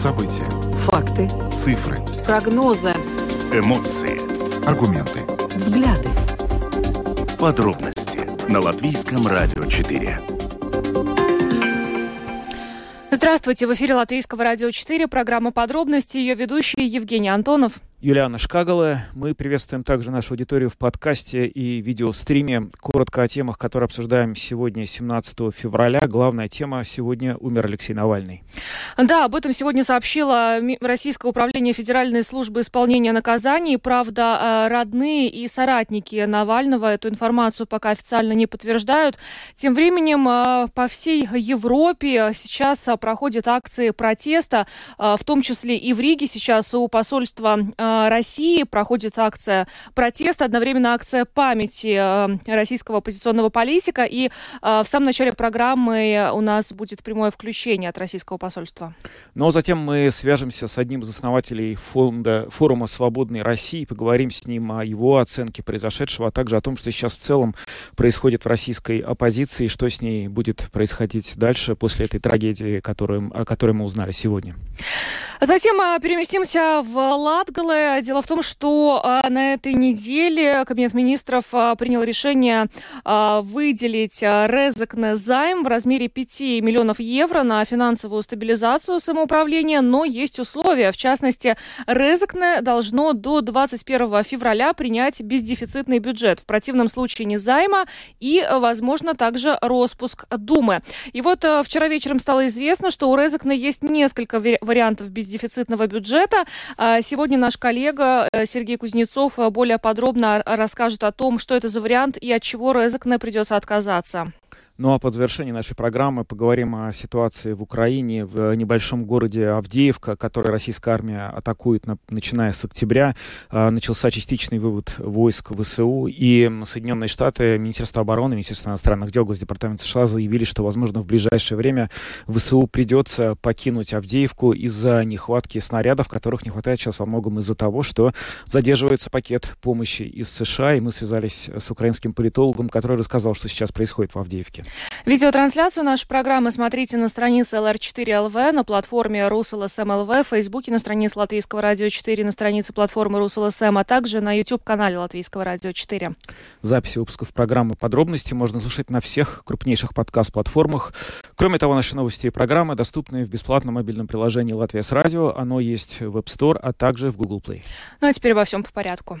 События. Факты. Цифры. Прогнозы. Эмоции. Аргументы. Взгляды. Подробности на Латвийском радио 4. Здравствуйте, в эфире Латвийского радио 4, программа «Подробности», ее ведущий Евгений Антонов. Юлиана Шкагала. Мы приветствуем также нашу аудиторию в подкасте и видеостриме. Коротко о темах, которые обсуждаем сегодня, 17 февраля. Главная тема сегодня – умер Алексей Навальный. Да, об этом сегодня сообщило Российское управление Федеральной службы исполнения наказаний. Правда, э, родные и соратники Навального эту информацию пока официально не подтверждают. Тем временем э, по всей Европе сейчас проходят акции протеста, э, в том числе и в Риге сейчас у посольства Э, России проходит акция протеста, одновременно акция памяти э, российского оппозиционного политика. И э, в самом начале программы у нас будет прямое включение от российского посольства. Но ну, а затем мы свяжемся с одним из основателей фонда, форума «Свободной России», поговорим с ним о его оценке произошедшего, а также о том, что сейчас в целом происходит в российской оппозиции, что с ней будет происходить дальше после этой трагедии, которую, о которой мы узнали сегодня. Затем переместимся в Латгале, Дело в том, что а, на этой неделе Кабинет министров а, принял решение а, выделить Резекне займ в размере 5 миллионов евро на финансовую стабилизацию самоуправления, но есть условия. В частности, Резекне должно до 21 февраля принять бездефицитный бюджет. В противном случае не займа и, возможно, также распуск Думы. И вот вчера вечером стало известно, что у Резекне есть несколько вариантов бездефицитного бюджета. Сегодня наш коллега э, Сергей Кузнецов э, более подробно расскажет о том, что это за вариант и от чего Резекне придется отказаться. Ну а под завершение нашей программы поговорим о ситуации в Украине, в небольшом городе Авдеевка, который российская армия атакует, на, начиная с октября. А, начался частичный вывод войск ВСУ, и Соединенные Штаты, Министерство обороны, Министерство иностранных дел, Госдепартамент США заявили, что, возможно, в ближайшее время ВСУ придется покинуть Авдеевку из-за нехватки снарядов, которых не хватает сейчас во многом из-за того, что задерживается пакет помощи из США, и мы связались с украинским политологом, который рассказал, что сейчас происходит в Авдеевке. Видеотрансляцию нашей программы смотрите на странице LR4LV, на платформе RusLSM.LV, в Фейсбуке, на странице Латвийского радио 4, на странице платформы RusLSM, а также на YouTube-канале Латвийского радио 4. Записи выпусков программы «Подробности» можно слушать на всех крупнейших подкаст-платформах. Кроме того, наши новости и программы доступны в бесплатном мобильном приложении «Латвия с радио». Оно есть в App Store, а также в Google Play. Ну а теперь обо всем по порядку.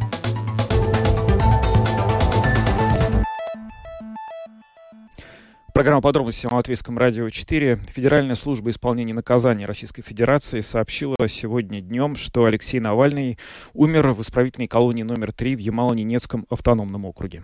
Программа подробности на Латвийском радио 4. Федеральная служба исполнения наказаний Российской Федерации сообщила сегодня днем, что Алексей Навальный умер в исправительной колонии номер 3 в Ямало-Ненецком автономном округе.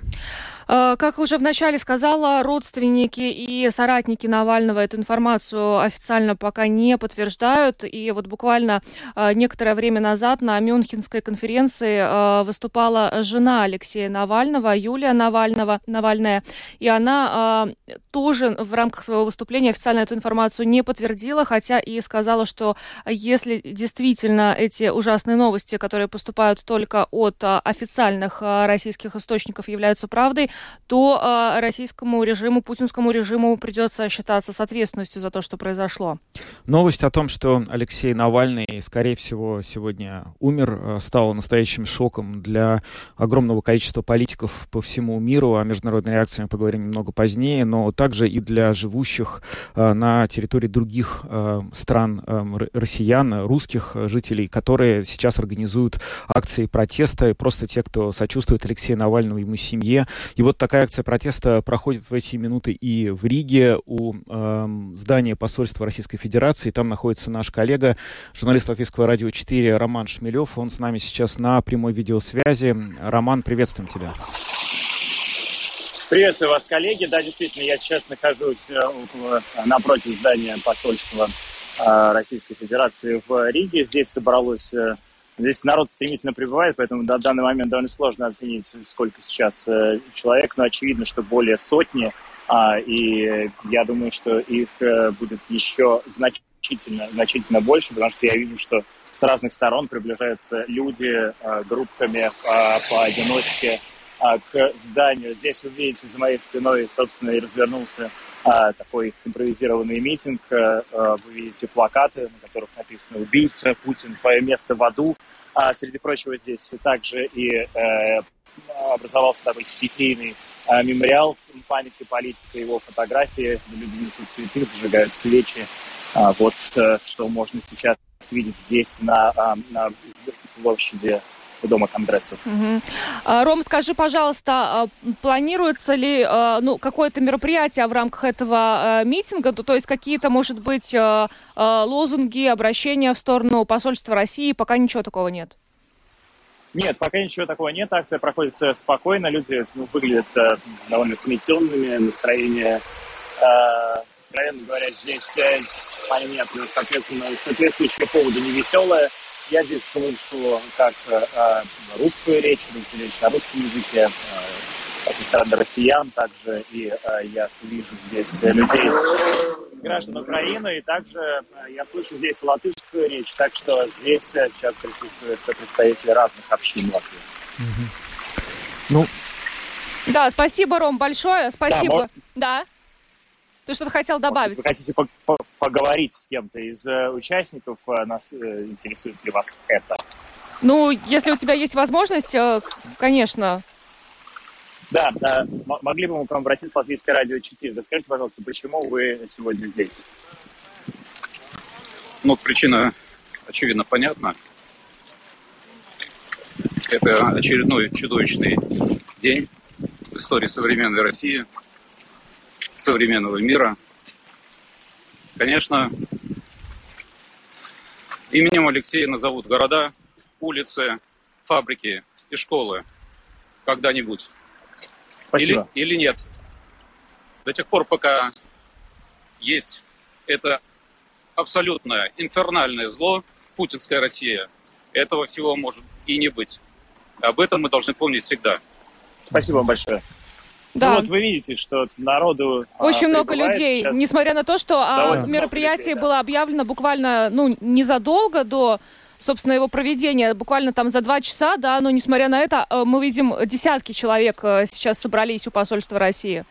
А, как уже вначале сказала, родственники и соратники Навального эту информацию официально пока не подтверждают. И вот буквально а, некоторое время назад на Мюнхенской конференции а, выступала жена Алексея Навального, Юлия Навального, Навальная, и она тоже в рамках своего выступления официально эту информацию не подтвердила, хотя и сказала, что если действительно эти ужасные новости, которые поступают только от а, официальных а, российских источников, являются правдой, то а, российскому режиму, путинскому режиму придется считаться с ответственностью за то, что произошло. Новость о том, что Алексей Навальный, скорее всего, сегодня умер, стала настоящим шоком для огромного количества политиков по всему миру. О международной реакции мы поговорим немного позднее, но так также и для живущих э, на территории других э, стран э, россиян, русских жителей, которые сейчас организуют акции протеста, просто те, кто сочувствует Алексею Навальному и ему семье. И вот такая акция протеста проходит в эти минуты и в Риге у здания посольства Российской Федерации. Там находится наш коллега, журналист Латвийского радио 4 Роман Шмелев. Он с нами сейчас на прямой видеосвязи. Роман, приветствуем тебя. Приветствую вас, коллеги. Да, действительно, я сейчас нахожусь э, около, э, напротив здания посольства э, Российской Федерации в Риге. Здесь собралось, здесь народ стремительно прибывает, поэтому на данный момент довольно сложно оценить, сколько сейчас человек, но очевидно, что более сотни, а, и я думаю, что их будет еще значительно, значительно больше, потому что я вижу, что с разных сторон приближаются люди группками поодиночке, к зданию. Здесь вы видите за моей спиной, собственно, и развернулся такой импровизированный митинг. Вы видите плакаты, на которых написано «Убийца», «Путин», «Твое место в аду». А среди прочего здесь также и образовался такой стихийный мемориал памяти политика, его фотографии. Люди несут цветы, зажигают свечи. Вот что можно сейчас видеть здесь на, на площади у Дома Конгрессов. Угу. Ром, скажи, пожалуйста, а, планируется ли а, ну, какое-то мероприятие в рамках этого митинга? То есть какие-то, может быть, лозунги, обращения в сторону посольства России? Пока ничего такого нет. Нет, пока ничего такого нет. Акция проходит спокойно. Люди ну, выглядят э, довольно сметенными. Настроение, э, откровенно говоря, здесь э, понятно, соответственно, соответствующие поводы невеселое. Я здесь слышу как э, э, русскую речь, русскую речь на русском языке э, со стороны россиян, также и э, я вижу здесь людей, граждан Украины, и также э, я слышу здесь латышскую речь, так что здесь э, сейчас присутствуют представители разных общин Латвии. Ну, да, спасибо, Ром, большое, спасибо. Да, да. Ты что-то хотел добавить? Может, вы хотите по -по поговорить с кем-то из э, участников? Э, нас э, интересует ли вас это? Ну, если у тебя есть возможность, э, конечно. Да, да, могли бы мы к вам обратиться Латвийское радио 4. Расскажите, пожалуйста, почему вы сегодня здесь? Ну, причина, очевидно, понятна. Это очередной чудовищный день в истории современной России – современного мира. Конечно, именем Алексея назовут города, улицы, фабрики и школы когда-нибудь. Спасибо. Или, или нет. До тех пор, пока есть это абсолютное инфернальное зло, путинская Россия, этого всего может и не быть. Об этом мы должны помнить всегда. Спасибо вам большое. Да. Ну, вот вы видите, что народу а, Очень а, много людей, сейчас... несмотря на то, что а, мероприятие людей, да. было объявлено буквально, ну, незадолго до собственно, его проведения буквально там за два часа, да, но несмотря на это, э, мы видим десятки человек э, сейчас собрались у посольства России.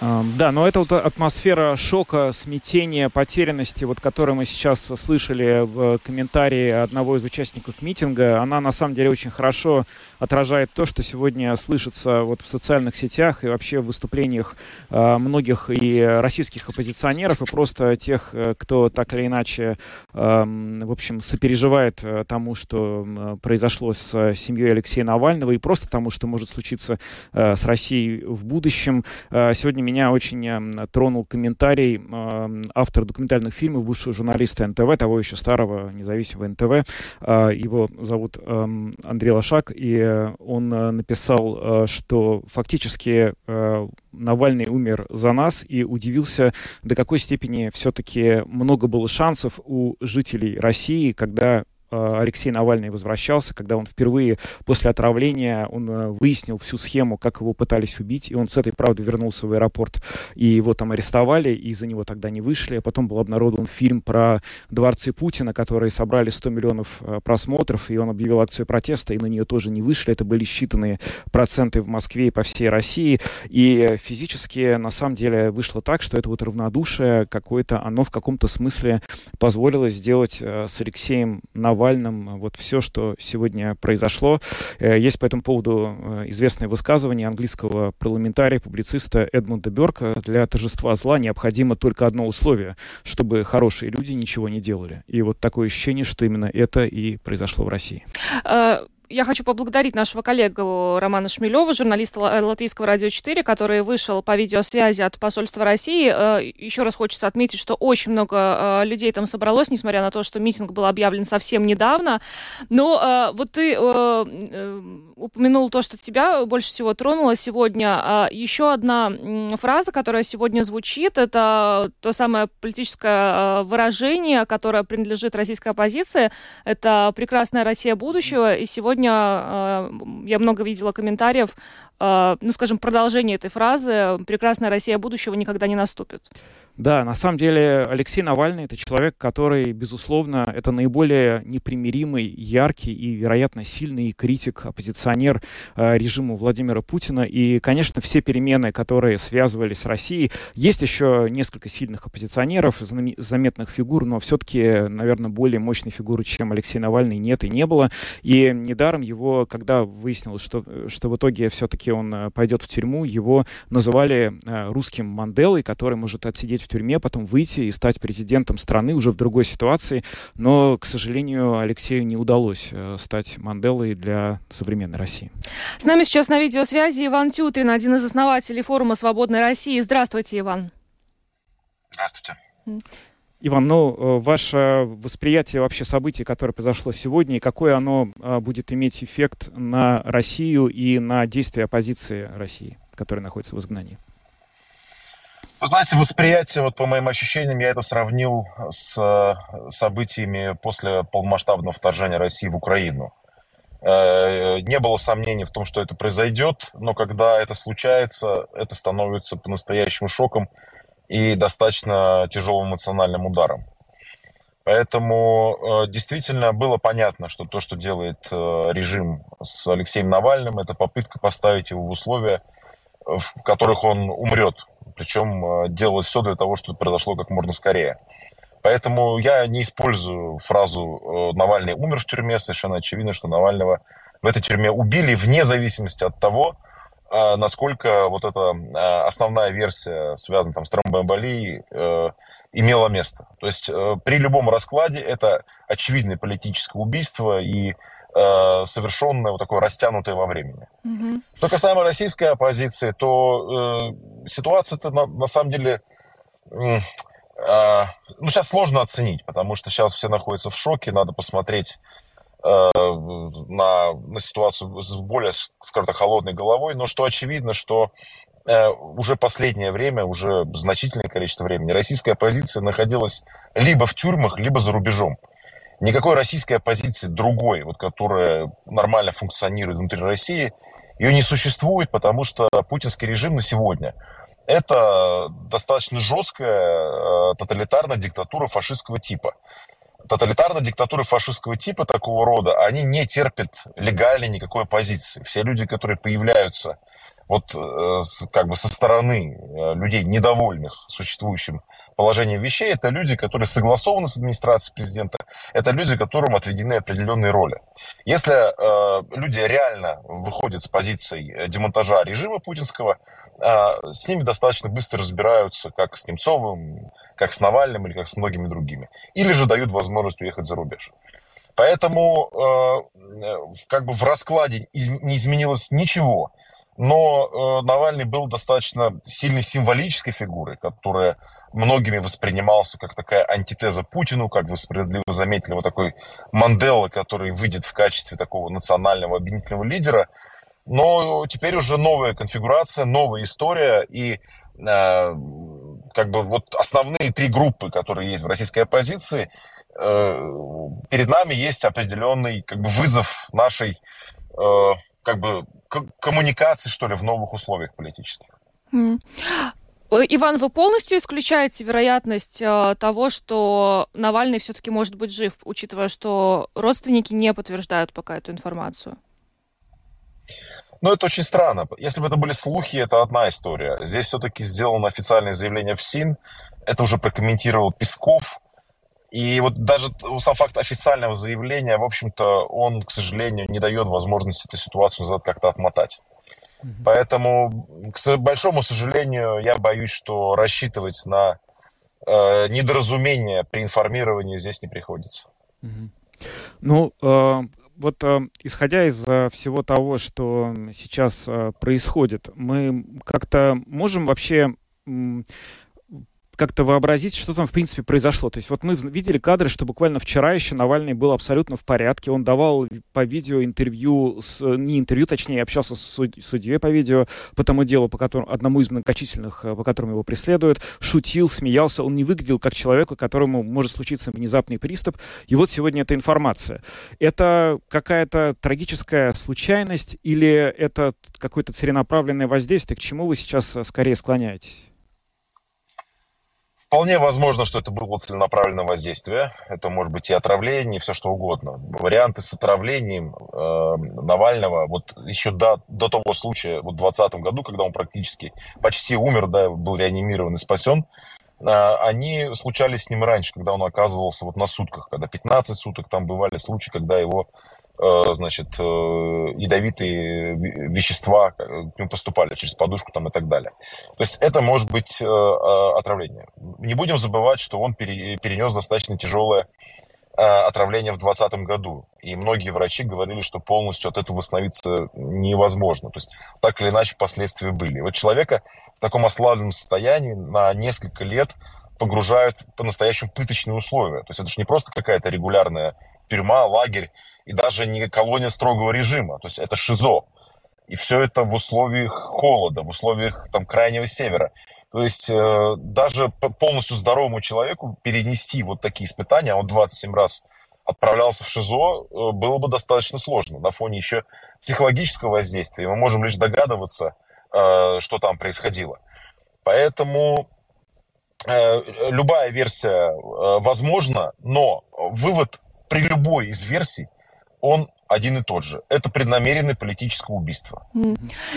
Да, но это вот атмосфера шока, смятения, потерянности, вот которую мы сейчас слышали в комментарии одного из участников митинга, она на самом деле очень хорошо отражает то, что сегодня слышится вот в социальных сетях и вообще в выступлениях э, многих и российских оппозиционеров, и просто тех, э, кто так или иначе, э, в общем, сопереживает э, тому, что э, произошло с семьей Алексея Навального, и просто тому, что может случиться э, с Россией в будущем. Э, сегодня меня очень эм, тронул комментарий эм, автора документальных фильмов, бывшего журналиста НТВ, того еще старого независимого НТВ. Э, его зовут эм, Андрей Лошак, и он э, написал, э, что фактически Навальный умер за нас и удивился, до какой степени все-таки много было шансов у жителей России, когда Э, Алексей Навальный возвращался, когда он впервые после отравления, он э, выяснил всю схему, как его пытались убить, и он с этой правдой вернулся в аэропорт, и его там арестовали, и за него тогда не вышли. А потом был обнародован фильм про дворцы Путина, которые собрали 100 миллионов э, просмотров, и он объявил акцию протеста, и на нее тоже не вышли. Это были считанные проценты в Москве и по всей России. И физически, на самом деле, вышло так, что это вот равнодушие какое-то, оно в каком-то смысле позволило сделать с Алексеем Навальным Навальным, вот все, что сегодня произошло. Э, есть по этому поводу э, известное высказывание английского парламентария, публициста Эдмунда Берка. Для торжества зла необходимо только одно условие, чтобы хорошие люди ничего не делали. И вот такое ощущение, что именно это и произошло в России. Э, я хочу поблагодарить нашего коллегу Романа Шмелева, журналиста Латвийского радио 4, который вышел по видеосвязи от посольства России. Э, еще раз хочется отметить, что очень много э, людей там собралось, несмотря на то, что митинг был объявлен совсем недавно. Но э, вот ты упомянул то, что тебя больше всего тронуло сегодня. А еще одна фраза, которая сегодня звучит, это то самое политическое выражение, которое принадлежит российской оппозиции. Это «прекрасная Россия будущего». И сегодня сегодня я много видела комментариев, ну, скажем, продолжение этой фразы «прекрасная Россия будущего никогда не наступит». Да, на самом деле Алексей Навальный это человек, который, безусловно, это наиболее непримиримый, яркий и, вероятно, сильный критик, оппозиционер э, режиму Владимира Путина. И, конечно, все перемены, которые связывались с Россией, есть еще несколько сильных оппозиционеров, заметных фигур, но все-таки, наверное, более мощной фигуры, чем Алексей Навальный, нет и не было. И недаром его, когда выяснилось, что, что в итоге все-таки он э, пойдет в тюрьму, его называли э, русским Манделой, который может отсидеть в тюрьме, потом выйти и стать президентом страны уже в другой ситуации. Но, к сожалению, Алексею не удалось э, стать Манделой для современной России. С нами сейчас на видеосвязи Иван Тютрин, один из основателей форума «Свободной России». Здравствуйте, Иван. Здравствуйте. Иван, ну, э, ваше восприятие вообще событий, которое произошло сегодня, и какой оно э, будет иметь эффект на Россию и на действия оппозиции России, которая находится в изгнании? Вы знаете, восприятие, вот по моим ощущениям, я это сравнил с э, событиями после полномасштабного вторжения России в Украину. Не было сомнений в том, что это произойдет, но когда это случается, это становится по-настоящему шоком и достаточно тяжелым эмоциональным ударом. Поэтому э, действительно было понятно, что то, что делает режим с Алексеем Навальным, это попытка поставить его в условия, в которых он умрет причем э, делать все для того, чтобы произошло как можно скорее. Поэтому я не использую фразу э, «Навальный умер в тюрьме». Совершенно очевидно, что Навального в этой тюрьме убили вне зависимости от того, э, насколько вот эта основная версия, связанная там, с тромбоэмболией, имела место. То есть при любом раскладе это очевидное политическое убийство, и э, совершенное вот такое растянутое во времени. Mm-hmm. Что касаемо российской оппозиции, то э, ситуация-то на, на самом деле... Э, ну, сейчас сложно оценить, потому что сейчас все находятся в шоке, надо посмотреть э, на, на ситуацию с более, скажем так, холодной головой, но что очевидно, что э, уже последнее время, уже значительное количество времени российская оппозиция находилась либо в тюрьмах, либо за рубежом никакой российской оппозиции другой, вот, которая нормально функционирует внутри России, ее не существует, потому что путинский режим на сегодня – это достаточно жесткая э, тоталитарная диктатура фашистского типа. Тоталитарные диктатуры фашистского типа такого рода, они не терпят легальной никакой оппозиции. Все люди, которые появляются вот э, как бы со стороны э, людей, недовольных существующим положением вещей, это люди, которые согласованы с администрацией президента, это люди, которым отведены определенные роли. Если э, люди реально выходят с позицией э, демонтажа режима путинского, э, с ними достаточно быстро разбираются, как с Немцовым, как с Навальным или как с многими другими. Или же дают возможность уехать за рубеж. Поэтому э, как бы в раскладе из, не изменилось ничего. Но э, Навальный был достаточно сильной символической фигурой, которая многими воспринимался как такая антитеза Путину, как вы справедливо заметили, вот такой Мандела, который выйдет в качестве такого национального объединительного лидера. Но теперь уже новая конфигурация, новая история, и э, как бы вот основные три группы, которые есть в российской оппозиции, э, перед нами есть определенный как бы вызов нашей э, как бы коммуникации, что ли, в новых условиях политических. Э, Иван, вы полностью исключаете вероятность э, того, что Навальный все-таки может быть жив, учитывая, что родственники не подтверждают пока эту информацию? Ну, это очень странно. Если бы это были слухи, это одна история. Здесь все-таки сделано официальное заявление в СИН. Это уже прокомментировал Песков. И вот даже сам факт официального заявления, в общем-то, он, к сожалению, не дает возможности эту ситуацию назад как-то отмотать. Поэтому, к большому сожалению, я боюсь, что рассчитывать на э, недоразумение при информировании здесь не приходится. Ну, э, вот э, исходя из э, всего того, что сейчас э, происходит, мы как-то можем вообще как-то вообразить, что там, в принципе, произошло. То есть вот мы видели кадры, что буквально вчера еще Навальный был абсолютно в порядке. Он давал по видео интервью, с, не интервью, точнее, общался с судьей по видео по тому делу, по которому, одному из многочисленных, э, по которому его преследуют, шутил, смеялся. Он не выглядел как человеку, которому может случиться внезапный приступ. И вот сегодня эта информация. Это какая-то трагическая случайность или это какое-то целенаправленное воздействие? К чему вы сейчас э, скорее склоняетесь? Вполне возможно, что это было целенаправленное воздействие. Это может быть и отравление, и все что угодно. Варианты с отравлением э, Навального, вот еще до, до того случая, вот в 2020 году, когда он практически почти умер, да, был реанимирован и спасен, они случались с ним раньше, когда он оказывался вот на сутках, когда 15 суток, там бывали случаи, когда его Э, значит, э, ядовитые вещества к нему поступали через подушку там и так далее. То есть это может быть э, отравление. Не будем забывать, что он перенес достаточно тяжелое отравление в 2020 году. И многие врачи говорили, что полностью от этого восстановиться невозможно. То есть так или иначе последствия были. Вот человека в таком ослабленном состоянии на несколько лет погружают по-настоящему пыточные условия. То есть это же не просто какая-то регулярная тюрьма, лагерь, и даже не колония строгого режима. То есть это ШИЗО. И все это в условиях холода, в условиях там крайнего севера. То есть э, даже полностью здоровому человеку перенести вот такие испытания, а он 27 раз отправлялся в ШИЗО, э, было бы достаточно сложно. На фоне еще психологического воздействия мы можем лишь догадываться, э, что там происходило. Поэтому э, любая версия э, возможна, но вывод при любой из версий – он один и тот же. Это преднамеренное политическое убийство.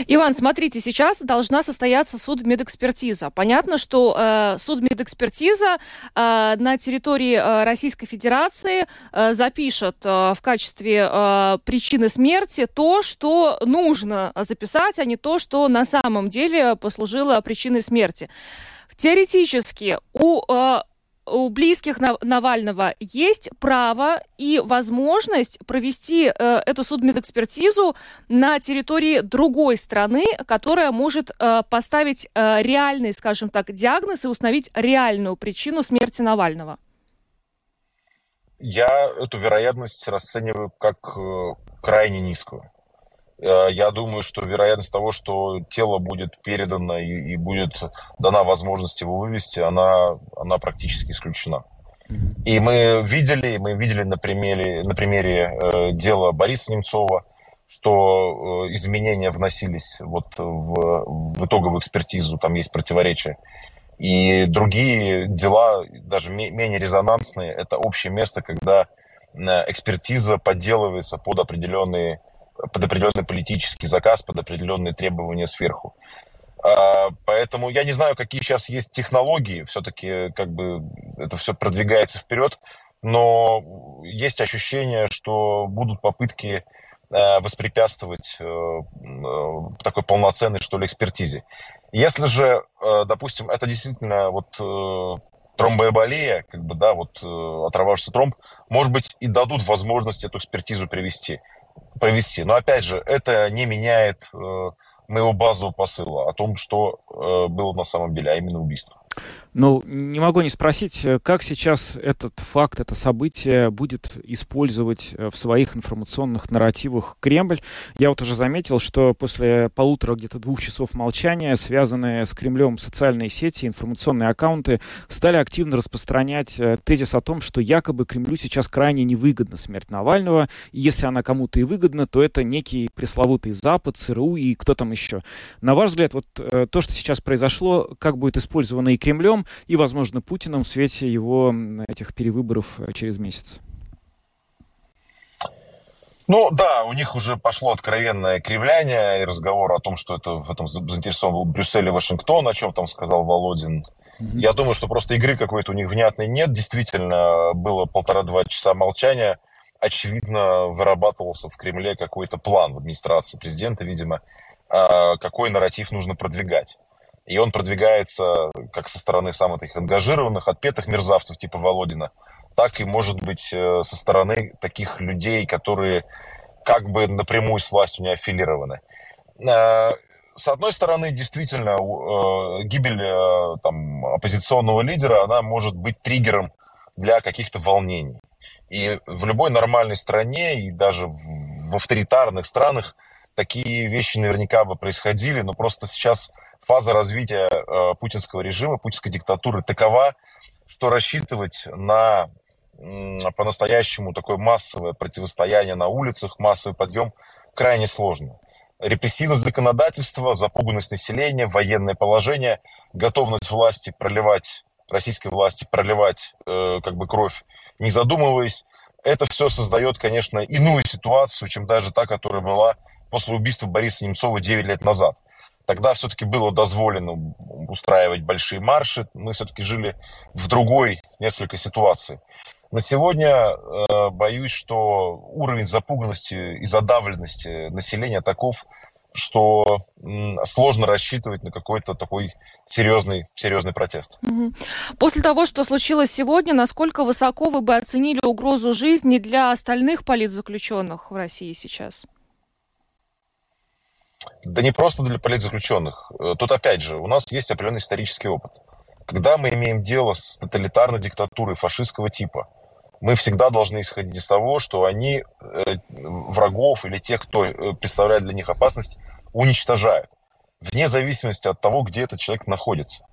Иван, смотрите, сейчас должна состояться судмедэкспертиза. Понятно, что э, судмедэкспертиза э, на территории э, Российской Федерации э, запишет э, в качестве э, причины смерти то, что нужно записать, а не то, что на самом деле послужило причиной смерти. Теоретически у э, у близких Навального есть право и возможность провести э, эту судмедэкспертизу на территории другой страны, которая может э, поставить э, реальный, скажем так, диагноз и установить реальную причину смерти Навального? Я эту вероятность расцениваю как э, крайне низкую. Э, я думаю, что вероятность того, что тело будет передано и, и будет дана возможность его вывести, она, она практически исключена. И мы видели, мы видели на примере, на примере э, дела Бориса Немцова, что э, изменения вносились вот в, в итоговую экспертизу, там есть противоречия. И другие дела, даже менее резонансные, это общее место, когда э, экспертиза подделывается под определенные под определенный политический заказ, под определенные требования сверху. А, поэтому я не знаю, какие сейчас есть технологии, все-таки как бы это все продвигается вперед, но есть ощущение, что будут попытки э, воспрепятствовать э, э, такой полноценной, что ли, экспертизе. Если же, допустим, это действительно вот тромбоэболия, как бы, да, вот оторвавшийся тромб, может быть, и дадут возможность эту экспертизу привести провести. Но опять же, это не меняет э, моего базового посыла о том, что э, было на самом деле, а именно убийство. Ну, не могу не спросить, э, как сейчас этот факт, это событие будет использовать э, в своих информационных нарративах Кремль. Я вот уже заметил, что после полутора где-то двух часов молчания, связанные с Кремлем социальные сети, информационные аккаунты стали активно распространять э, тезис о том, что якобы Кремлю сейчас крайне невыгодна смерть Навального, и если она кому-то и выгодна, то это некий пресловутый Запад, ЦРУ и кто там еще. На ваш взгляд, вот то, что сейчас произошло, как будет использовано и Кремлем, и, возможно, Путиным в свете его этих перевыборов э, через месяц? Ну да, у них уже пошло откровенное кривляние и разговор о том, что это в этом заинтересован был Брюссель и Вашингтон, о чем там сказал Володин. Mm-hmm. Я думаю, что просто игры какой-то у них внятной нет. Действительно, было полтора-два часа молчания. Очевидно, вырабатывался в Кремле какой-то план в администрации президента, видимо, а, какой нарратив нужно продвигать. И он продвигается как со стороны самых таких ангажированных, отпетых мерзавцев типа Володина, так и, может быть, э, со стороны таких людей, которые как бы напрямую с властью не аффилированы. Э, с одной стороны, действительно, гибель там, оппозиционного лидера, она может быть триггером для каких-то волнений. И в любой нормальной стране, и даже в авторитарных странах, такие вещи наверняка бы происходили, но просто сейчас фаза развития э, путинского режима, путинской диктатуры такова, что рассчитывать на по-настоящему такое массовое противостояние на улицах, массовый подъем крайне сложно. Репрессивность законодательства, запуганность населения, военное положение, готовность власти проливать, российской власти проливать э, как бы кровь, не задумываясь, это все создает, конечно, иную ситуацию, чем даже та, которая была после убийства Бориса Немцова 9 лет назад. Тогда все-таки было дозволено устраивать большие марши. Мы все-таки жили в другой несколько ситуации. На сегодня э, боюсь, что уровень запуганности и задавленности населения таков, что сложно рассчитывать на какой-то такой серьезный, серьезный протест. После того, что случилось сегодня, насколько высоко вы бы оценили угрозу жизни для остальных политзаключенных в России сейчас? Да не просто для политзаключенных. Э, тут опять же, у нас есть определенный исторический опыт. Когда мы имеем дело с тоталитарной диктатурой фашистского типа, мы всегда должны исходить из того, что они э, врагов или тех, кто э, представляет для них опасность, уничтожают. Вне зависимости от того, где этот человек находится.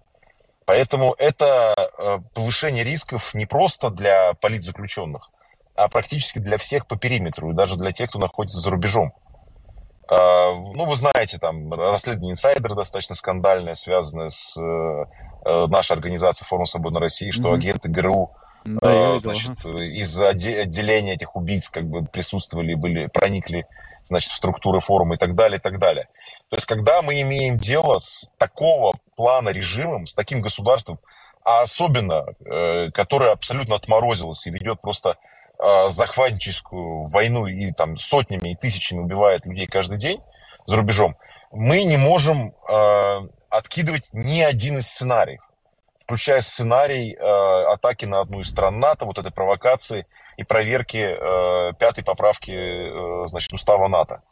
Поэтому это повышение рисков не просто для политзаключенных, а практически для всех по периметру, и даже для тех, кто находится за рубежом. А, ну, вы знаете, там расследование инсайдера достаточно скандальное, связанное с э, э, нашей организацией Форум Свободной России, что mm-hmm. агенты ГРУ да, э, значит, из отделения этих убийц как бы присутствовали, были, проникли значит, в структуры форума и так далее, и так далее. То есть, когда мы имеем дело с такого плана режимом, с таким государством, а особенно, э, которое абсолютно отморозилось и ведет просто захватническую войну и там сотнями и тысячами убивает людей каждый день за рубежом, мы не можем э, откидывать ни один из сценариев, включая сценарий э, атаки на одну из стран НАТО, вот этой провокации и проверки э, пятой поправки э, значит, устава НАТО.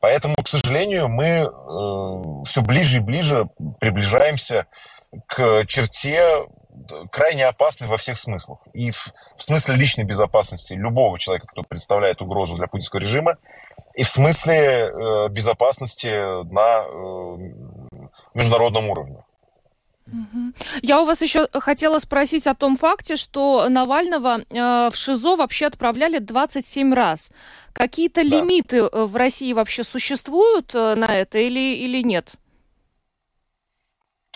Поэтому, к сожалению, мы э, все ближе и ближе приближаемся к черте крайне опасны во всех смыслах. И в, смысле личной безопасности любого человека, кто представляет угрозу для путинского режима, и в смысле э, безопасности на э, международном уровне. Я у вас еще хотела спросить о том факте, что Навального э, в ШИЗО вообще отправляли 27 раз. Какие-то да. лимиты э, в России вообще существуют э, на это или, или нет?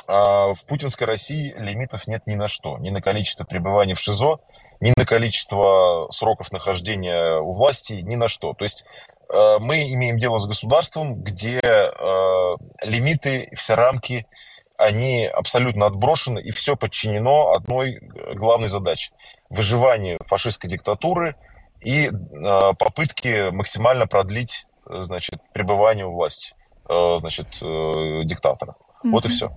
А в путинской России лимитов нет ни на что. Ни на количество пребывания в ШИЗО, ни на количество сроков нахождения у власти, ни на что. То есть э, мы имеем дело с государством, где э, лимиты, все рамки, они абсолютно отброшены, и все подчинено одной главной задаче – выживанию фашистской диктатуры и э, попытки максимально продлить значит, пребывание у власти значит, диктатора. Mm-hmm. Вот и все.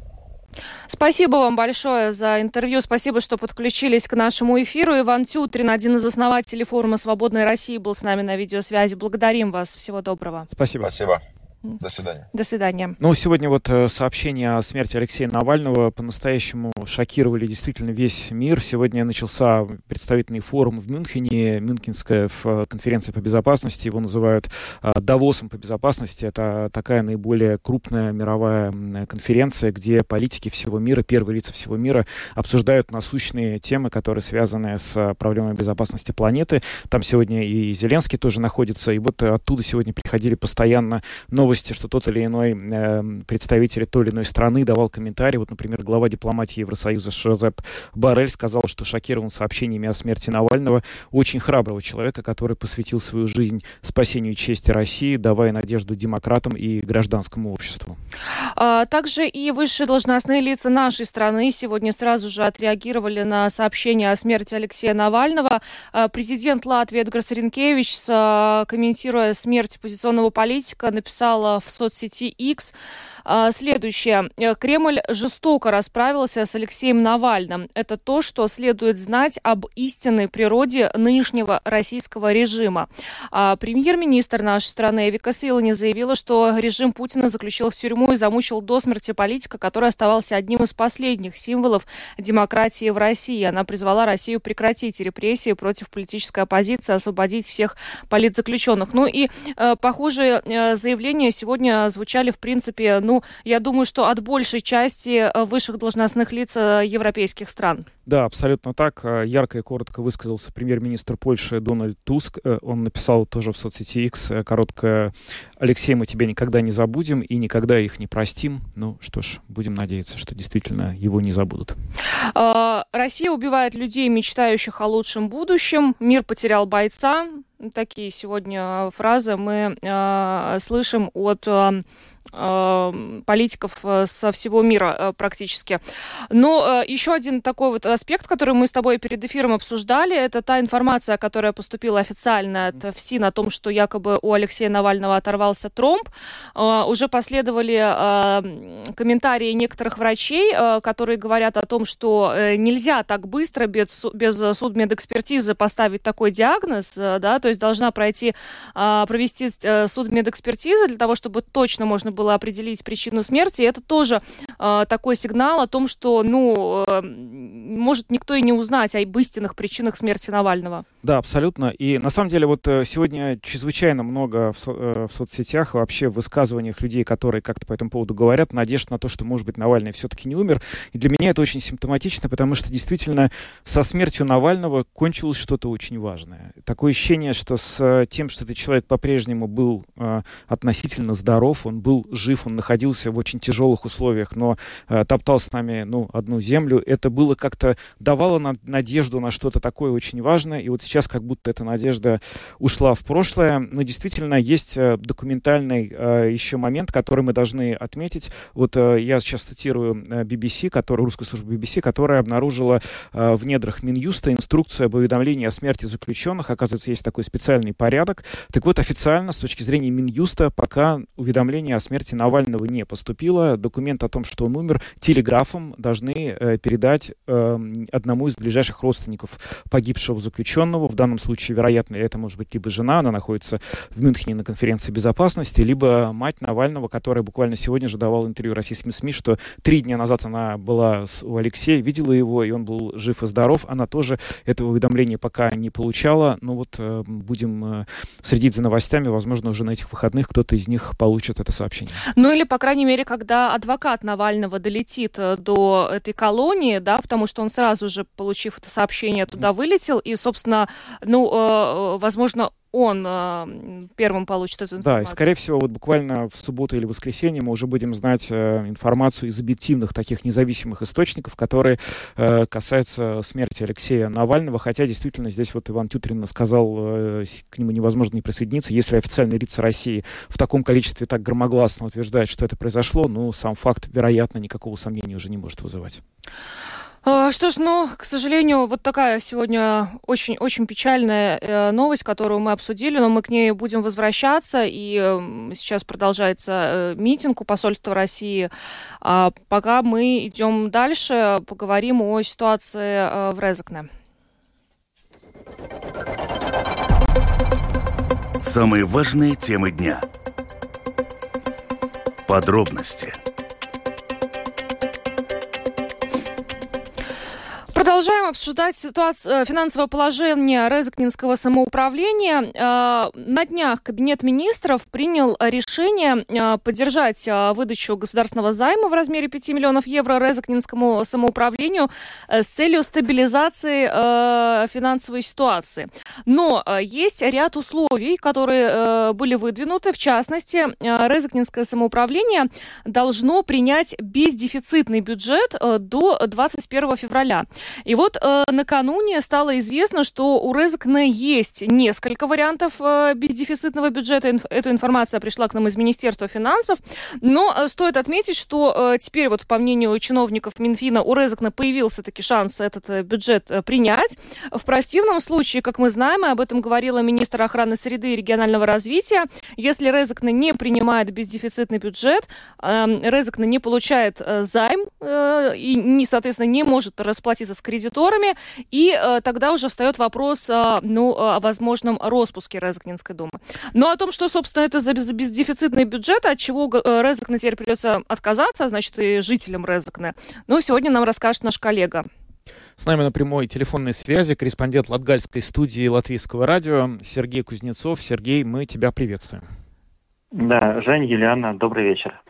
Спасибо вам большое за интервью. Спасибо, что подключились к нашему эфиру. Иван Тютрин, один из основателей форума «Свободной России», был с нами на видеосвязи. Благодарим вас. Всего доброго. Спасибо. Спасибо. До свидания. До свидания. Ну, сегодня вот э, сообщения о смерти Алексея Навального по-настоящему шокировали действительно весь мир. Сегодня начался представительный форум в Мюнхене, Мюнхенская э, конференция по безопасности. Его называют э, Давосом по безопасности. Это такая наиболее крупная мировая конференция, где политики всего мира, первые лица всего мира обсуждают насущные темы, которые связаны с проблемой безопасности планеты. Там сегодня и Зеленский тоже находится. И вот оттуда сегодня приходили постоянно новые новости, что тот или иной э, представитель той или иной страны давал комментарий. Вот, например, глава дипломатии Евросоюза Шозеп Барель сказал, что шокирован сообщениями о смерти Навального, очень храброго человека, который посвятил свою жизнь спасению чести России, давая надежду демократам и гражданскому обществу. А, также и высшие должностные лица нашей страны сегодня сразу же отреагировали на сообщение о смерти Алексея Навального. А, президент Латвии Эдгар Саренкевич, комментируя смерть оппозиционного политика, написал написала в соцсети X а, следующее. Кремль жестоко расправился с Алексеем Навальным. Это то, что следует знать об истинной природе нынешнего российского режима. А премьер-министр нашей страны Эвика Силани заявила, что режим Путина заключил в тюрьму и замучил до смерти политика, который оставался одним из последних символов демократии в России. Она призвала Россию прекратить репрессии против политической оппозиции, освободить всех политзаключенных. Ну и э, похожие э, заявления сегодня звучали, в принципе, ну, я думаю, что от большей части э, высших должностных лиц э, европейских стран. Да, абсолютно так. Э, ярко и коротко высказался премьер-министр Польши Дональд Туск. Он написал тоже в соцсети X короткое «Алексей, мы тебя никогда не забудем и никогда их не простим». Ну что ж, будем надеяться, что действительно его не забудут. Россия убивает людей, мечтающих о лучшем будущем. Мир потерял бойца. Такие сегодня фразы мы э, слышим от э, политиков э, со всего мира э, практически. Но э, еще один такой вот аспект, который мы с тобой перед эфиром обсуждали, это та информация, которая поступила официально от ФСИН о том, что якобы у Алексея Навального оторвался тромб. Уже последовали комментарии некоторых врачей, которые говорят о том, что нельзя так быстро без, без судмедэкспертизы поставить такой диагноз, да, то есть должна пройти, провести судмедэкспертиза для того, чтобы точно можно было определить причину смерти. это тоже э, такой сигнал о том, что, ну, э, может никто и не узнать об истинных причинах смерти Навального. Да, абсолютно. И на самом деле вот э, сегодня чрезвычайно много в, со э, в соцсетях вообще в высказываниях людей, которые как-то по этому поводу говорят, надежд на то, что, может быть, Навальный все-таки не умер. И для меня это очень симптоматично, потому что действительно со смертью Навального кончилось что-то очень важное. Такое ощущение, что с тем, что этот человек по-прежнему был э, относительно здоров, он был жив, он находился в очень тяжелых условиях, но э, топтал с нами, ну, одну землю. Это было как-то, давало на, надежду на что-то такое очень важное, и вот сейчас как будто эта надежда ушла в прошлое. Но действительно есть э, документальный э, еще момент, который мы должны отметить. Вот э, я сейчас цитирую э, BBC, который, русскую службу BBC, которая обнаружила э, в недрах Минюста инструкцию об уведомлении о смерти заключенных. Оказывается, есть такой специальный порядок. Так вот, официально, с точки зрения Минюста, пока уведомление о смерти смерти Навального не поступило. Документ о том, что он умер, телеграфом должны э, передать э, одному из ближайших родственников погибшего заключенного. В данном случае, вероятно, это может быть либо жена, она находится в Мюнхене на конференции безопасности, либо мать Навального, которая буквально сегодня же давала интервью российским СМИ, что три дня назад она была у Алексея, видела его, и он был жив и здоров. Она тоже этого уведомления пока не получала. Но вот э, будем э, следить за новостями. Возможно, уже на этих выходных кто-то из них получит это сообщение сообщение. Ну или, по крайней мере, когда адвокат Навального долетит э, до этой колонии, да, потому что он сразу же, получив это сообщение, туда вылетел, и, собственно, ну, э, э возможно, он э, первым получит эту информацию. Да, и, скорее всего, вот буквально в субботу или воскресенье мы уже будем знать э, информацию из объективных таких независимых источников, которые э, касаются смерти Алексея Навального, хотя действительно здесь вот Иван Тютрин сказал, э, к нему невозможно не присоединиться, если официальные лица России в таком количестве так громогласно утверждают, что это произошло, ну, сам факт, вероятно, никакого сомнения уже не может вызывать. А, что ж, ну, к сожалению, вот такая сегодня очень-очень печальная э, новость, которую мы обсудили, но мы к ней будем возвращаться, и э, сейчас продолжается э, митинг у посольства России. А пока мы идем дальше, поговорим о ситуации э, в Резекне. Самые важные темы дня. Подробности – Продолжаем обсуждать ситуацию э, финансового положения Резакнинского самоуправления. Э, на днях Кабинет министров принял решение э, поддержать выдачу государственного займа в размере 5 миллионов евро Резакнинскому самоуправлению с целью стабилизации финансовой ситуации. Но есть ряд условий, которые были выдвинуты. В частности, Резакнинское самоуправление должно принять бездефицитный бюджет до 21 февраля. И вот э, накануне стало известно, что у Резекна есть несколько вариантов э, бездефицитного бюджета. Инф- эта информация пришла к нам из Министерства финансов. Но э, стоит отметить, что э, теперь вот по мнению чиновников Минфина у Резекна появился таки шанс этот э, бюджет э, принять. В противном случае, как мы знаем, и об этом говорила министр охраны среды и регионального развития, если Резекна не принимает бездефицитный бюджет, э, Резекна не получает э, займ э, и, не, соответственно, не может расплатиться с кредиторами, и э, тогда уже встает вопрос э, ну, о возможном распуске Резекнинской думы. Но о том, что, собственно, это за бездефицитный бюджет, от чего э, Резекне теперь придется отказаться, значит, и жителям Резекне, ну, сегодня нам расскажет наш коллега. С нами на прямой телефонной связи корреспондент Латгальской студии Латвийского радио Сергей Кузнецов. Сергей, мы тебя приветствуем. Да, Жень, Юлиана, добрый вечер.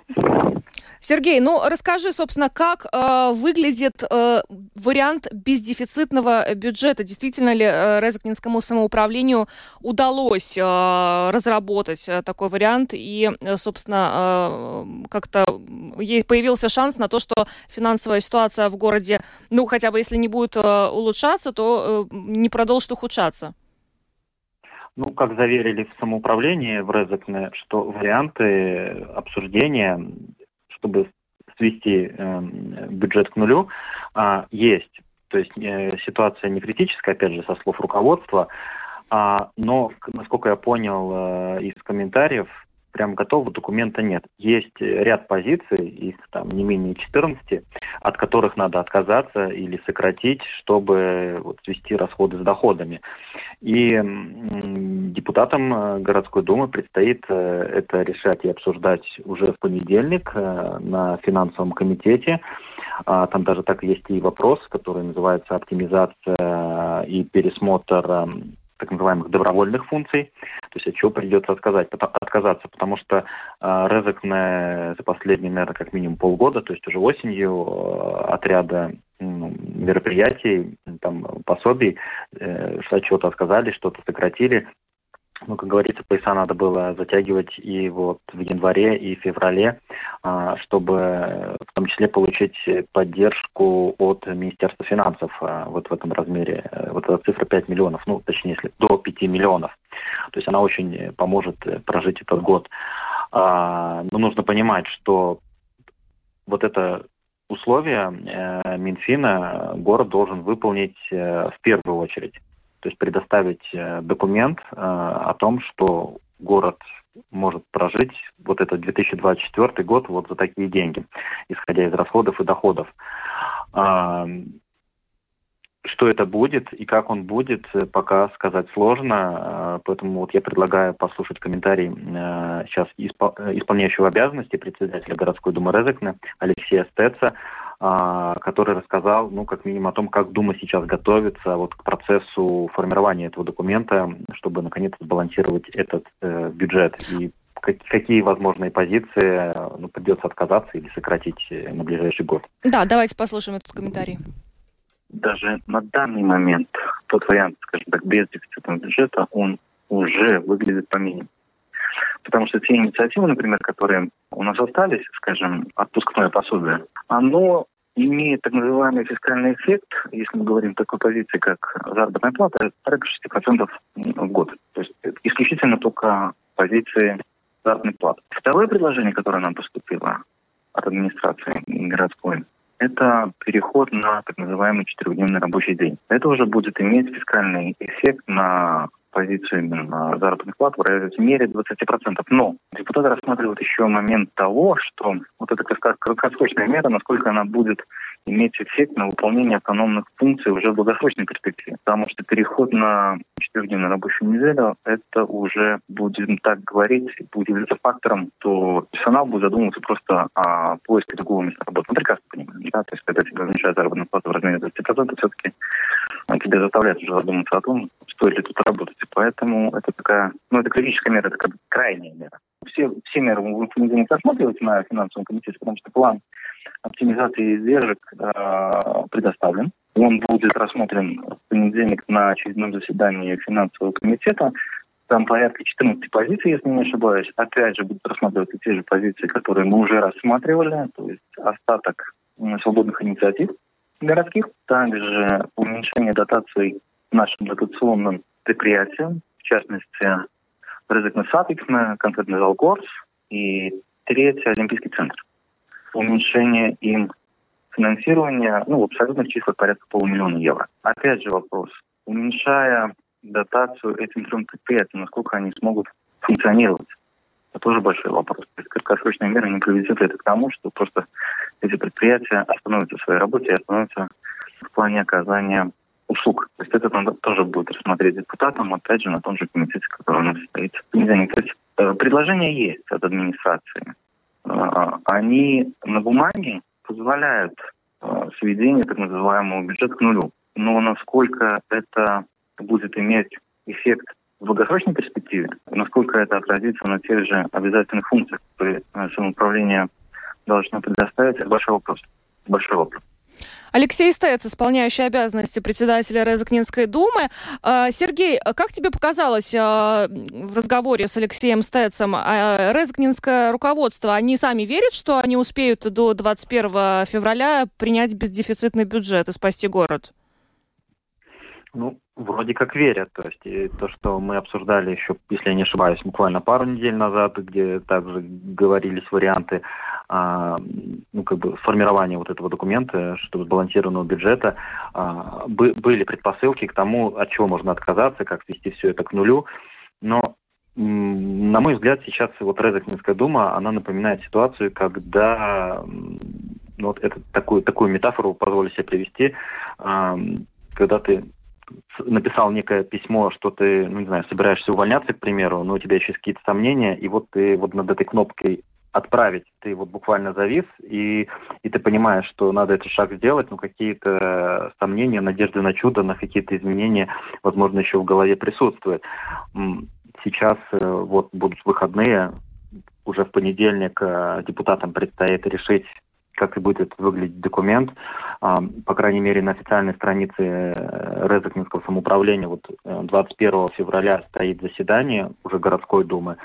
Сергей, ну расскажи, собственно, как э, выглядит э, вариант бездефицитного бюджета. Действительно ли э, Резакнинскому самоуправлению удалось э, разработать э, такой вариант и, э, собственно, э, как-то ей появился шанс на то, что финансовая ситуация в городе, ну хотя бы если не будет э, улучшаться, то э, не продолжит ухудшаться? Ну, как заверили в самоуправлении в Резекне, что варианты обсуждения чтобы свести э, бюджет к нулю, э, есть. То есть э, ситуация не критическая, опять же, со слов руководства, э, но, насколько я понял э, из комментариев, прям готового документа нет. Есть ряд позиций, их там не менее 14, от которых надо отказаться или сократить, чтобы вот, свести расходы с доходами. И депутатам э, городской думы предстоит э, это решать и обсуждать уже в понедельник э, на финансовом комитете. А, там даже так есть и вопрос, который называется оптимизация и пересмотр так называемых добровольных функций, то есть от чего придется отказать, отказаться, потому что э, Резекне за последние, наверное, как минимум полгода, то есть уже осенью э, отряда ну, мероприятий, там, пособий, э, что-то отказали, что-то сократили, ну, как говорится, пояса надо было затягивать и вот в январе, и в феврале, а, чтобы в том числе получить поддержку от Министерства финансов а, вот в этом размере. Вот эта цифра 5 миллионов, ну, точнее, если до 5 миллионов. То есть она очень поможет прожить этот год. А, но нужно понимать, что вот это условие э, Минфина город должен выполнить э, в первую очередь то есть предоставить э, документ э, о том, что город может прожить вот этот 2024 год вот за такие деньги, исходя из расходов и доходов. А, что это будет и как он будет, э, пока сказать сложно, поэтому вот я предлагаю послушать комментарий сейчас исполняющего обязанности председателя городской думы Резекна Алексея Стеца который рассказал, ну, как минимум, о том, как Дума сейчас готовится вот к процессу формирования этого документа, чтобы наконец сбалансировать этот э, бюджет и какие возможные позиции ну, придется отказаться или сократить э, на ближайший год. Да, давайте послушаем этот комментарий. Даже на данный момент тот вариант, скажем так, без дефицитного бюджета, он уже выглядит по минимуму. Потому что те инициативы, например, которые у нас остались, скажем, отпускное пособие, оно имеет так называемый фискальный эффект, если мы говорим о такой позиции, как заработная плата, порядка 6% в год. То есть исключительно только позиции заработной платы. Второе предложение, которое нам поступило от администрации городской, это переход на так называемый четырехдневный рабочий день. Это уже будет иметь фискальный эффект на позицию именно заработных плат в размере 20%. Но депутаты рассматривают еще момент того, что вот эта краткосрочная мера, насколько она будет иметь эффект на выполнение автономных функций уже в долгосрочной перспективе. Потому что переход на четырехдневную рабочую неделю, это уже, будем так говорить, будет являться фактором, то персонал будет задумываться просто о поиске другого места работы. Мы прекрасно понимаем, да, то есть когда тебе назначают заработную плату в размере 20%, все-таки тебя заставляют уже задуматься о том, стоит ли тут работать. Поэтому это такая, ну, это критическая мера, это как крайняя мера. Все, все меры в понедельник рассматриваются на финансовом комитете, потому что план оптимизации издержек э, предоставлен. Он будет рассмотрен в понедельник на очередном заседании финансового комитета. Там порядка 14 позиций, если не ошибаюсь. Опять же, будут рассматриваться те же позиции, которые мы уже рассматривали, то есть остаток свободных инициатив городских, также уменьшение дотаций нашим дотационным предприятиям, в частности, Рызыкный Сатикна, конкретно Залгорс и третий Олимпийский центр. Уменьшение им финансирования ну, в абсолютных числах порядка полумиллиона евро. Опять же вопрос. Уменьшая дотацию этим трем предприятиям, насколько они смогут функционировать? Это тоже большой вопрос. То есть краткосрочные меры не приведет это к тому, что просто эти предприятия остановятся в своей работе и остановятся в плане оказания услуг. То есть это надо тоже будет рассмотреть депутатам, опять же, на том же комитете, который у нас стоит. Э, предложения есть от администрации. Э, они на бумаге позволяют э, сведение так называемого бюджета к нулю. Но насколько это будет иметь эффект в долгосрочной перспективе, насколько это отразится на тех же обязательных функциях, которые самоуправление должно предоставить, это большой вопрос. Большой вопрос. Алексей Стец, исполняющий обязанности председателя Резакнинской думы. А, Сергей, как тебе показалось а, в разговоре с Алексеем Стецем, а, Резакнинское руководство, они сами верят, что они успеют до 21 февраля принять бездефицитный бюджет и спасти город? Ну, вроде как верят. То есть и то, что мы обсуждали еще, если я не ошибаюсь, буквально пару недель назад, где также говорились варианты а, ну, как бы формирования вот этого документа, чтобы сбалансированного бюджета, а, бы, были предпосылки к тому, от чего можно отказаться, как свести все это к нулю. Но на мой взгляд, сейчас вот Резакнинская дума, она напоминает ситуацию, когда ну, вот это, такую, такую метафору позволю себе привести, когда ты написал некое письмо, что ты, ну не знаю, собираешься увольняться, к примеру, но у тебя еще есть какие-то сомнения, и вот ты вот над этой кнопкой отправить, ты вот буквально завис, и, и ты понимаешь, что надо этот шаг сделать, но какие-то сомнения, надежды на чудо, на какие-то изменения, возможно, еще в голове присутствуют. Сейчас э, вот будут выходные, уже в понедельник э, депутатам предстоит решить как и будет выглядеть документ. А, по крайней мере, на официальной странице э, Резакнинского самоуправления вот 21 э, февраля стоит заседание уже городской думы,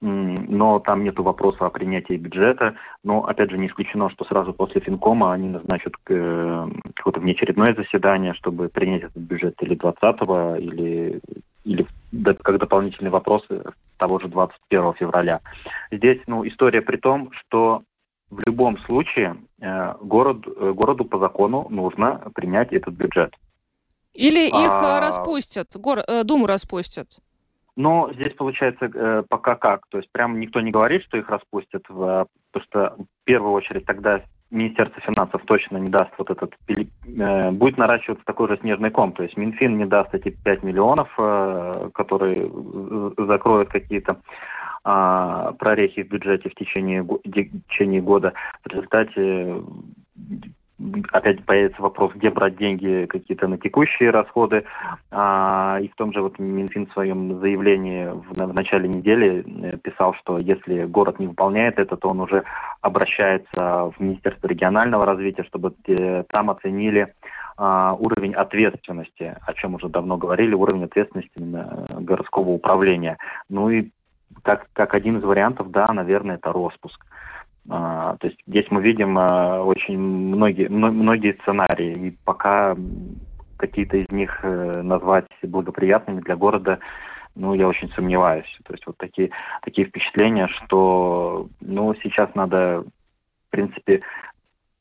но там нет вопроса о принятии бюджета. Но, опять же, не исключено, что сразу после Финкома они назначат э, какое-то внеочередное заседание, чтобы принять этот бюджет или 20 или, или как дополнительные вопросы того же 21 февраля. Здесь ну, история при том, что в любом случае э, город, э, городу по закону нужно принять этот бюджет. Или их э, а... распустят, гор... Думу распустят? Но здесь получается пока как. То есть прям никто не говорит, что их распустят, потому что в первую очередь тогда Министерство финансов точно не даст вот этот, будет наращиваться такой же снежный ком, то есть Минфин не даст эти 5 миллионов, которые закроют какие-то а, прорехи в бюджете в течение, в течение года. В результате опять появится вопрос, где брать деньги какие-то на текущие расходы. А, и в том же вот Минфин в своем заявлении в, начале недели э, писал, что если город не выполняет это, то он уже обращается в Министерство регионального развития, чтобы э, там оценили а, уровень ответственности, о чем уже давно говорили, уровень ответственности городского управления. Ну и как, как один из вариантов, да, наверное, это распуск. А, то есть здесь мы видим а, очень многие, многие сценарии, и пока какие-то из них э, назвать благоприятными для города, ну, я очень сомневаюсь. То есть вот такие, такие впечатления, что, ну, сейчас надо, в принципе,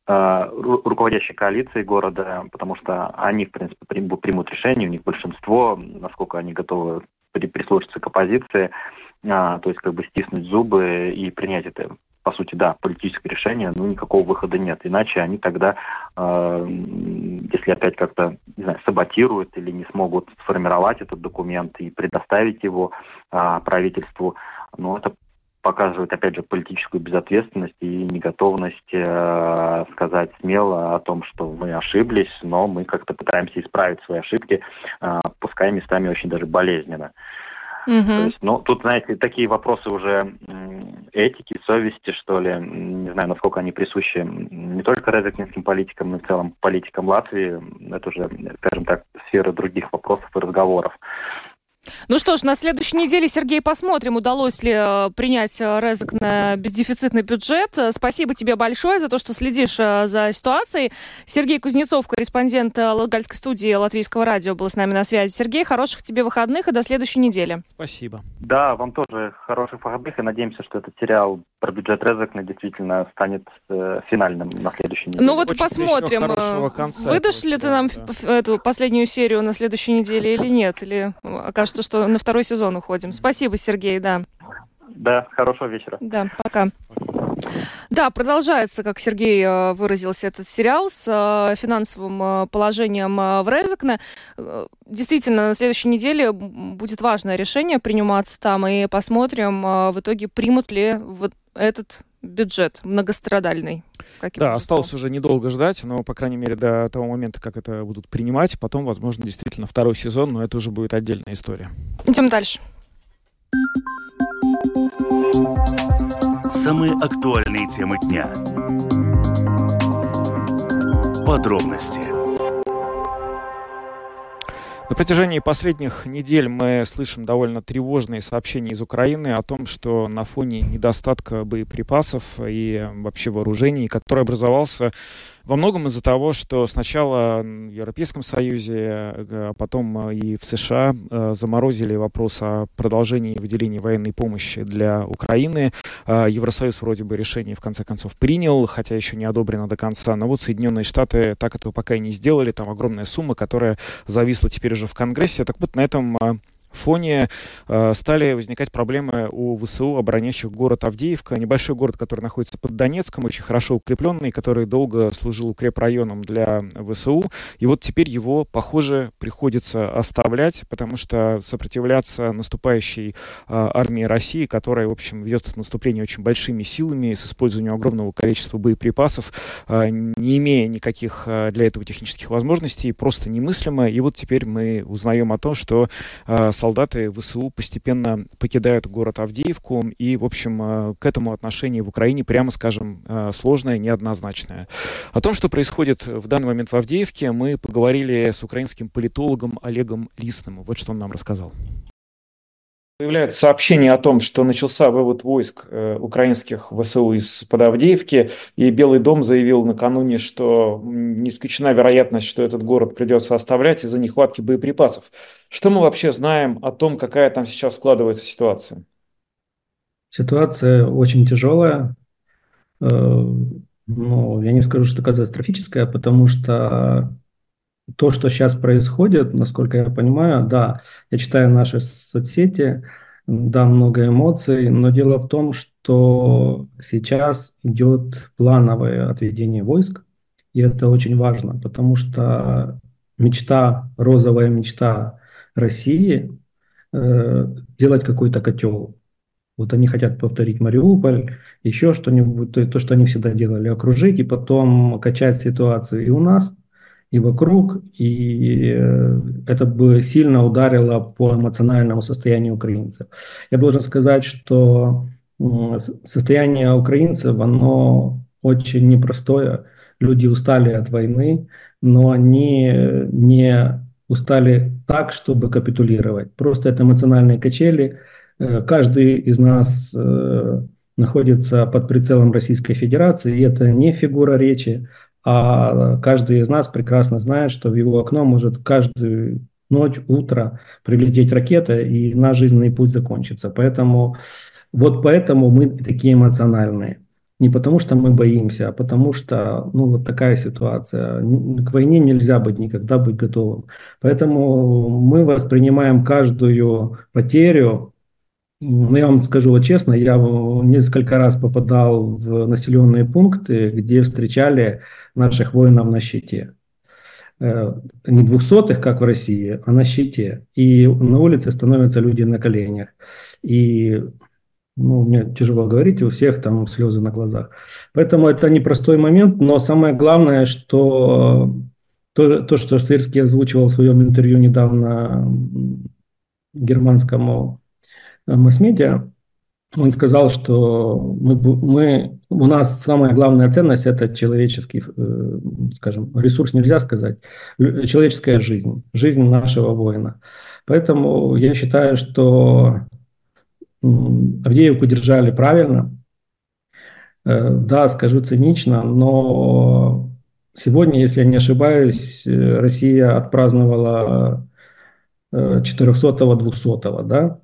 э, руководящей коалиции города, потому что они, в принципе, примут решение, у них большинство, насколько они готовы прислушаться к оппозиции, а, то есть как бы стиснуть зубы и принять это по сути, да, политическое решение, но никакого выхода нет. Иначе они тогда, э, если опять как-то, не знаю, саботируют или не смогут сформировать этот документ и предоставить его э, правительству, ну, это показывает, опять же, политическую безответственность и неготовность э, сказать смело о том, что мы ошиблись, но мы как-то пытаемся исправить свои ошибки, э, пускай местами очень даже болезненно. Угу. То есть, ну, тут, знаете, такие вопросы уже этики, совести, что ли, не знаю, насколько они присущи не только резакнинским политикам, но и в целом политикам Латвии. Это уже, скажем так, сфера других вопросов и разговоров. Ну что ж, на следующей неделе, Сергей, посмотрим, удалось ли э, принять э, Резок на бездефицитный бюджет. Спасибо тебе большое за то, что следишь э, за ситуацией. Сергей Кузнецов, корреспондент Латгальской студии Латвийского радио, был с нами на связи. Сергей, хороших тебе выходных и до следующей недели. Спасибо. Да, вам тоже хороших выходных и надеемся, что этот сериал про бюджет Резекна действительно станет э, финальным на следующей неделе. Ну вот Очень посмотрим, конца, выдашь ли ты нам да. эту последнюю серию на следующей неделе или нет, или окажется кажется, что на второй сезон уходим. Спасибо, Сергей, да. Да, хорошего вечера. Да, пока. Да, продолжается, как Сергей э, выразился, этот сериал с э, финансовым э, положением в Резекне. Действительно, на следующей неделе будет важное решение приниматься там, и посмотрим в итоге, примут ли вот этот бюджет многострадальный. да, осталось уже недолго ждать, но, по крайней мере, до того момента, как это будут принимать, потом, возможно, действительно второй сезон, но это уже будет отдельная история. Идем дальше. Самые актуальные темы дня. Подробности на протяжении последних недель мы слышим довольно тревожные сообщения из Украины о том, что на фоне недостатка боеприпасов и вообще вооружений, который образовался во многом из-за того, что сначала в Европейском Союзе, а потом э, и в США э, заморозили вопрос о продолжении выделения военной помощи для Украины. Э, Евросоюз вроде бы решение в конце концов принял, хотя еще не одобрено до конца. Но вот Соединенные Штаты так этого пока и не сделали. Там огромная сумма, которая зависла теперь уже в Конгрессе. Так вот, на этом фоне э, стали возникать проблемы у ВСУ, обороняющих город Авдеевка. Небольшой город, который находится под Донецком, очень хорошо укрепленный, который долго служил укрепрайоном для ВСУ. И вот теперь его, похоже, приходится оставлять, потому что сопротивляться наступающей э, армии России, которая, в общем, ведет наступление очень большими силами, с использованием огромного количества боеприпасов, э, не имея никаких э, для этого технических возможностей, просто немыслимо. И вот теперь мы узнаем о том, что э, солдаты ВСУ постепенно покидают город Авдеевку, и, в общем, э, к этому отношение в Украине, прямо скажем, э, сложное, неоднозначное. О том, что происходит в данный момент в Авдеевке, мы поговорили с украинским политологом Олегом Лисным. Вот что он нам рассказал. Появляются сообщения о том, что начался вывод войск э, украинских ВСУ из под Авдеевки, и Белый дом заявил накануне, что не исключена вероятность, что этот город придется оставлять из-за нехватки боеприпасов. Что мы вообще знаем о том, какая там сейчас складывается ситуация? Ситуация очень тяжелая. Э, ну, я не скажу, что катастрофическая, потому что то, что сейчас происходит, насколько я понимаю, да, я читаю наши соцсети, да, много эмоций, но дело в том, что сейчас идет плановое отведение войск, и это очень важно, потому что мечта, розовая мечта России э, делать какой-то котел. Вот они хотят повторить Мариуполь, еще что-нибудь, то, то, что они всегда делали, окружить и потом качать ситуацию и у нас – и вокруг, и э, это бы сильно ударило по эмоциональному состоянию украинцев. Я должен сказать, что состояние украинцев, оно очень непростое. Люди устали от войны, но они не устали так, чтобы капитулировать. Просто это эмоциональные качели. Э, каждый из нас э, находится под прицелом Российской Федерации, и это не фигура речи, а каждый из нас прекрасно знает, что в его окно может каждую ночь, утро прилететь ракета, и наш жизненный путь закончится. Поэтому вот поэтому мы такие эмоциональные. Не потому что мы боимся, а потому что ну, вот такая ситуация. К войне нельзя быть никогда быть готовым. Поэтому мы воспринимаем каждую потерю ну, я вам скажу вот честно, я несколько раз попадал в населенные пункты, где встречали наших воинов на щите. Э, не двухсотых, как в России, а на щите. И на улице становятся люди на коленях. И ну, мне тяжело говорить, у всех там слезы на глазах. Поэтому это непростой момент, но самое главное, что то, то что Сырский озвучивал в своем интервью недавно германскому масс-медиа, он сказал, что мы, мы, у нас самая главная ценность – это человеческий, э, скажем, ресурс нельзя сказать, человеческая жизнь, жизнь нашего воина. Поэтому я считаю, что Авдеевку держали правильно. Э, да, скажу цинично, но сегодня, если я не ошибаюсь, э, Россия отпраздновала 400-го, 200-го, да,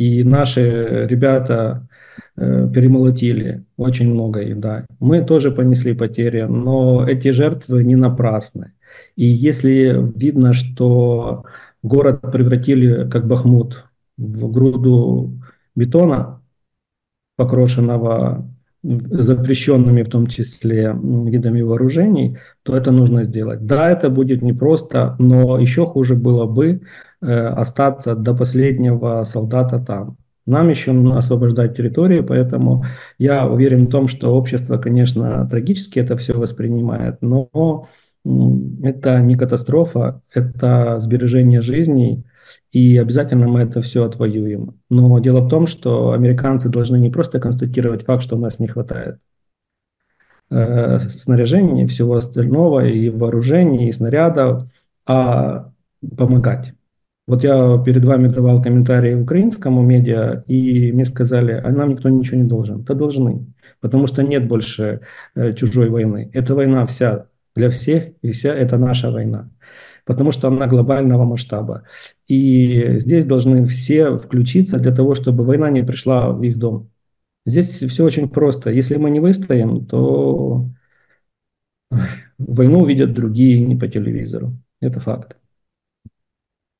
и наши ребята э, перемолотили очень много и да. Мы тоже понесли потери, но эти жертвы не напрасны. И если видно, что город превратили, как Бахмут, в груду бетона, покрошенного запрещенными в том числе видами вооружений, то это нужно сделать. Да, это будет непросто, но еще хуже было бы Э, остаться до последнего солдата там. Нам еще освобождать территорию, поэтому я уверен в том, что общество, конечно, трагически это все воспринимает, но это не катастрофа, это сбережение жизней, и обязательно мы это все отвоюем. Но дело в том, что американцы должны не просто констатировать факт, что у нас не хватает э, снаряжения, всего остального, и вооружений, и снарядов, а помогать. Вот я перед вами давал комментарии украинскому медиа, и мне сказали, а нам никто ничего не должен. Да должны, потому что нет больше э, чужой войны. Эта война вся для всех, и вся это наша война, потому что она глобального масштаба. И здесь должны все включиться для того, чтобы война не пришла в их дом. Здесь все очень просто. Если мы не выстоим, то войну увидят другие не по телевизору. Это факт.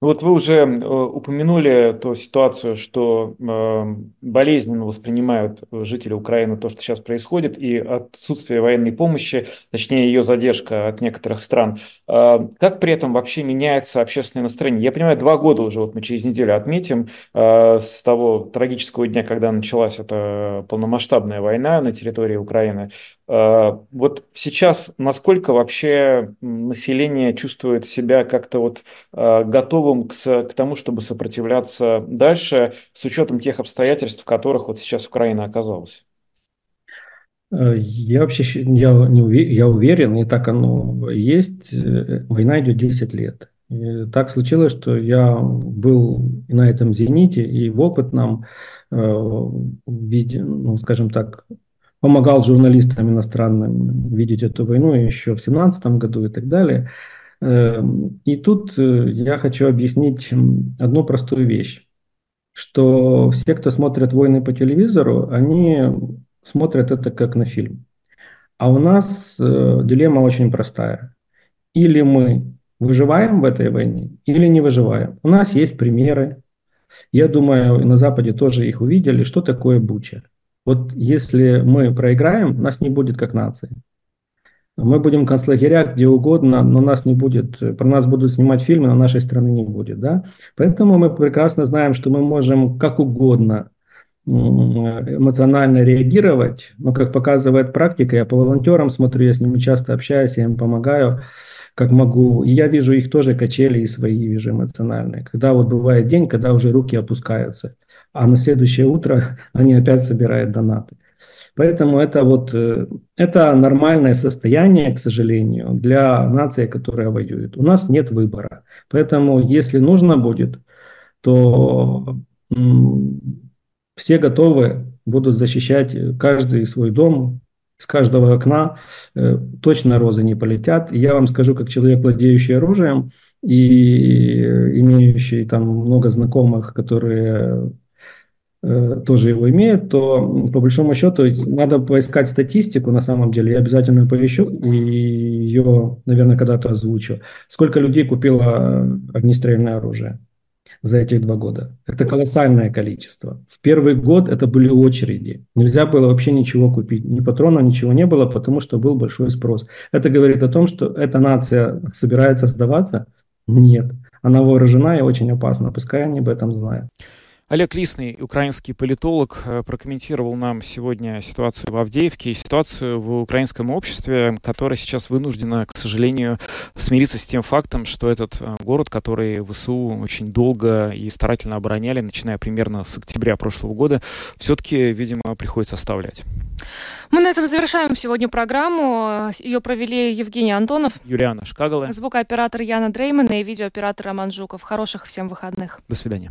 Вот вы уже э, упомянули ту ситуацию, что э, болезненно воспринимают жители Украины то, что сейчас происходит, и отсутствие военной помощи, точнее ее задержка от некоторых стран. Э, как при этом вообще меняется общественное настроение? Я понимаю, два года уже, вот мы через неделю отметим с того трагического дня, когда началась эта полномасштабная война на территории Украины. Вот сейчас насколько вообще население чувствует себя как-то вот готовым готовым к, к тому, чтобы сопротивляться дальше, с учетом тех обстоятельств, в которых вот сейчас Украина оказалась? Э, я вообще я, не уверен, я уверен, и так оно есть. Э, война идет 10 лет. И так случилось, что я был на этом зените, и в опытном э, виде, ну, скажем так, помогал журналистам иностранным видеть эту войну еще в 2017 году и так далее. Эм, и тут э, я хочу объяснить одну простую вещь, что все, кто смотрят войны по телевизору, они смотрят это как на фильм. А у нас э, дилемма очень простая. Или мы выживаем в этой войне, или не выживаем. У нас есть примеры. Я думаю, на Западе тоже их увидели, что такое Буча. Вот если мы проиграем, нас не будет как нации. Мы будем концлагеря где угодно, но нас не будет, про нас будут снимать фильмы, но нашей страны не будет. Да? Поэтому мы прекрасно знаем, что мы можем как угодно эмоционально реагировать, но, как показывает практика, я по волонтерам смотрю, я с ними часто общаюсь, я им помогаю, как могу. И я вижу их тоже качели и свои вижу эмоциональные. Когда вот бывает день, когда уже руки опускаются, а на следующее утро они опять собирают донаты. Поэтому это вот э, это нормальное состояние, к сожалению, для нации, которая воюет. У нас нет выбора. Поэтому, если нужно будет, то все готовы будут защищать каждый свой дом, с каждого окна э, точно розы не полетят. Я вам скажу, как человек, владеющий оружием и имеющий там много знакомых, которые Э, тоже его имеет, то по большому счету надо поискать статистику на самом деле. Я обязательно поищу и ее, наверное, когда-то озвучу. Сколько людей купило огнестрельное оружие за эти два года? Это колоссальное количество. В первый год это были очереди. Нельзя было вообще ничего купить. Ни патронов, ничего не было, потому что был большой спрос. Это говорит о том, что эта нация собирается сдаваться? Нет. Она вооружена и очень опасна. Пускай они об этом знают. Олег Лисный, украинский политолог, э, прокомментировал нам сегодня ситуацию в Авдеевке и ситуацию в украинском обществе, которое сейчас вынуждено, к сожалению, смириться с тем фактом, что этот э, город, который ВСУ очень долго и старательно обороняли, начиная примерно с октября прошлого года, все-таки, видимо, приходится оставлять. Мы на этом завершаем сегодня программу. Ее провели Евгений Антонов, Юлиана Шкагала, звукооператор Яна Дреймана и видеооператор Роман Жуков. Хороших всем выходных. До свидания.